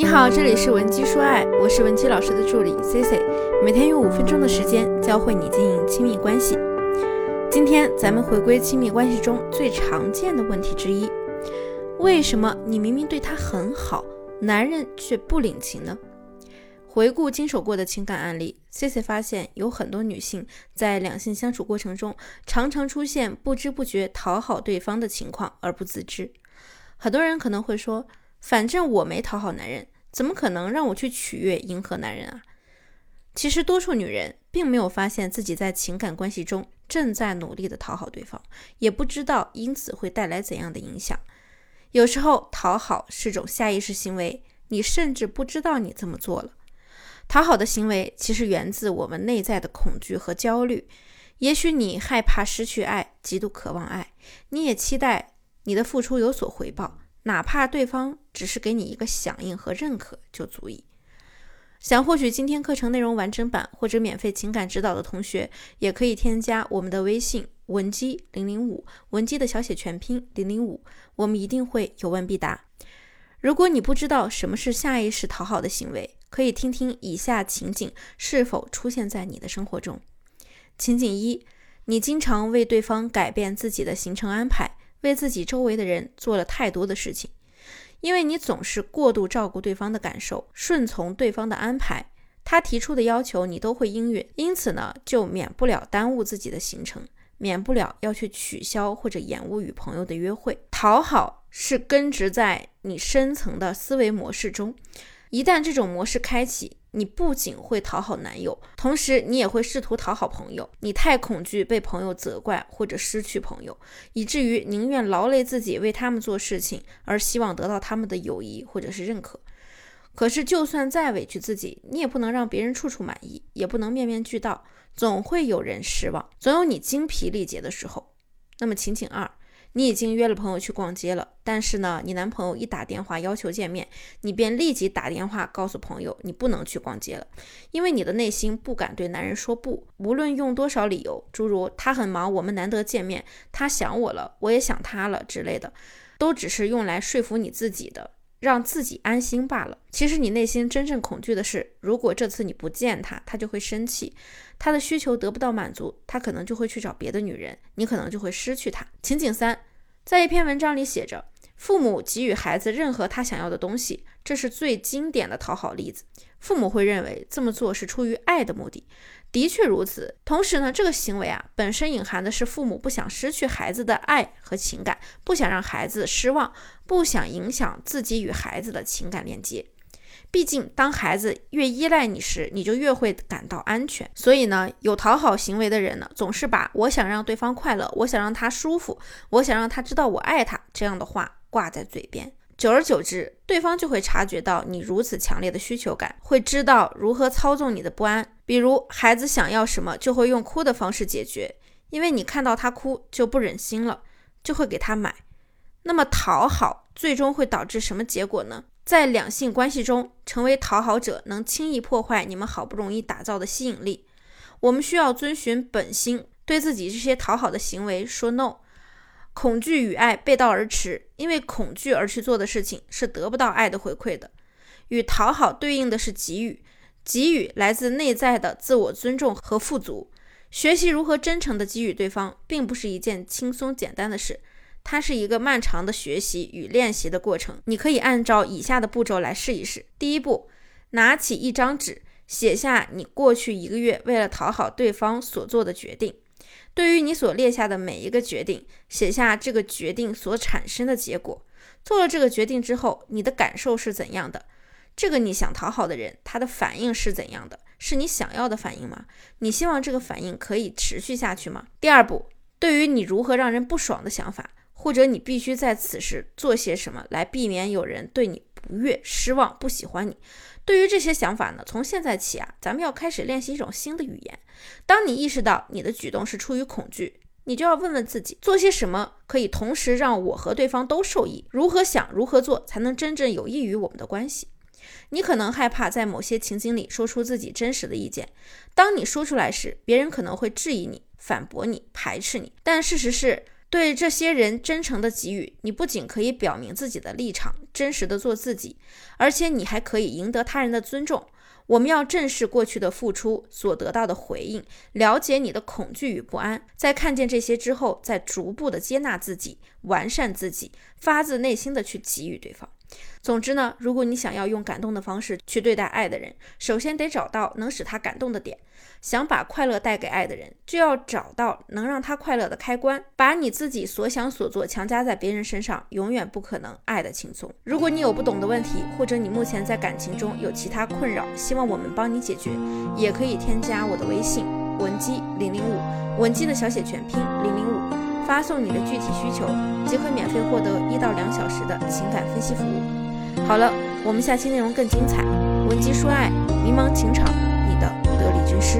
你好，这里是文姬说爱，我是文姬老师的助理 C C，每天用五分钟的时间教会你经营亲密关系。今天咱们回归亲密关系中最常见的问题之一：为什么你明明对他很好，男人却不领情呢？回顾经手过的情感案例，C C 发现有很多女性在两性相处过程中，常常出现不知不觉讨好对方的情况而不自知。很多人可能会说。反正我没讨好男人，怎么可能让我去取悦、迎合男人啊？其实，多数女人并没有发现自己在情感关系中正在努力的讨好对方，也不知道因此会带来怎样的影响。有时候，讨好是种下意识行为，你甚至不知道你这么做了。讨好的行为其实源自我们内在的恐惧和焦虑。也许你害怕失去爱，极度渴望爱，你也期待你的付出有所回报。哪怕对方只是给你一个响应和认可就足以。想获取今天课程内容完整版或者免费情感指导的同学，也可以添加我们的微信文姬零零五，文姬的小写全拼零零五，我们一定会有问必答。如果你不知道什么是下意识讨好的行为，可以听听以下情景是否出现在你的生活中。情景一：你经常为对方改变自己的行程安排。为自己周围的人做了太多的事情，因为你总是过度照顾对方的感受，顺从对方的安排，他提出的要求你都会应允，因此呢，就免不了耽误自己的行程，免不了要去取消或者延误与朋友的约会。讨好是根植在你深层的思维模式中，一旦这种模式开启。你不仅会讨好男友，同时你也会试图讨好朋友。你太恐惧被朋友责怪或者失去朋友，以至于宁愿劳累自己为他们做事情，而希望得到他们的友谊或者是认可。可是，就算再委屈自己，你也不能让别人处处满意，也不能面面俱到，总会有人失望，总有你精疲力竭的时候。那么，情景二。你已经约了朋友去逛街了，但是呢，你男朋友一打电话要求见面，你便立即打电话告诉朋友你不能去逛街了，因为你的内心不敢对男人说不，无论用多少理由，诸如他很忙，我们难得见面，他想我了，我也想他了之类的，都只是用来说服你自己的。让自己安心罢了。其实你内心真正恐惧的是，如果这次你不见他，他就会生气，他的需求得不到满足，他可能就会去找别的女人，你可能就会失去他。情景三，在一篇文章里写着，父母给予孩子任何他想要的东西，这是最经典的讨好例子。父母会认为这么做是出于爱的目的。的确如此。同时呢，这个行为啊，本身隐含的是父母不想失去孩子的爱和情感，不想让孩子失望，不想影响自己与孩子的情感链接。毕竟，当孩子越依赖你时，你就越会感到安全。所以呢，有讨好行为的人呢，总是把我想让对方快乐，我想让他舒服，我想让他知道我爱他这样的话挂在嘴边。久而久之，对方就会察觉到你如此强烈的需求感，会知道如何操纵你的不安。比如，孩子想要什么，就会用哭的方式解决，因为你看到他哭就不忍心了，就会给他买。那么，讨好最终会导致什么结果呢？在两性关系中，成为讨好者能轻易破坏你们好不容易打造的吸引力。我们需要遵循本心，对自己这些讨好的行为说 no。恐惧与爱背道而驰，因为恐惧而去做的事情是得不到爱的回馈的。与讨好对应的是给予，给予来自内在的自我尊重和富足。学习如何真诚地给予对方，并不是一件轻松简单的事，它是一个漫长的学习与练习的过程。你可以按照以下的步骤来试一试：第一步，拿起一张纸，写下你过去一个月为了讨好对方所做的决定。对于你所列下的每一个决定，写下这个决定所产生的结果。做了这个决定之后，你的感受是怎样的？这个你想讨好的人，他的反应是怎样的？是你想要的反应吗？你希望这个反应可以持续下去吗？第二步，对于你如何让人不爽的想法，或者你必须在此时做些什么来避免有人对你不悦、失望、不喜欢你。对于这些想法呢，从现在起啊，咱们要开始练习一种新的语言。当你意识到你的举动是出于恐惧，你就要问问自己，做些什么可以同时让我和对方都受益？如何想，如何做才能真正有益于我们的关系？你可能害怕在某些情景里说出自己真实的意见。当你说出来时，别人可能会质疑你、反驳你、排斥你。但事实是，对这些人真诚的给予，你不仅可以表明自己的立场，真实的做自己，而且你还可以赢得他人的尊重。我们要正视过去的付出所得到的回应，了解你的恐惧与不安，在看见这些之后，再逐步的接纳自己，完善自己，发自内心的去给予对方。总之呢，如果你想要用感动的方式去对待爱的人，首先得找到能使他感动的点。想把快乐带给爱的人，就要找到能让他快乐的开关。把你自己所想所做强加在别人身上，永远不可能爱的轻松。如果你有不懂的问题，或者你目前在感情中有其他困扰，希望我们帮你解决，也可以添加我的微信文姬零零五，文姬的小写全拼零零五，发送你的具体需求，即可免费获得一到两小时的情感分析服务。好了，我们下期内容更精彩。文姬说爱，迷茫情场。你的得力军师。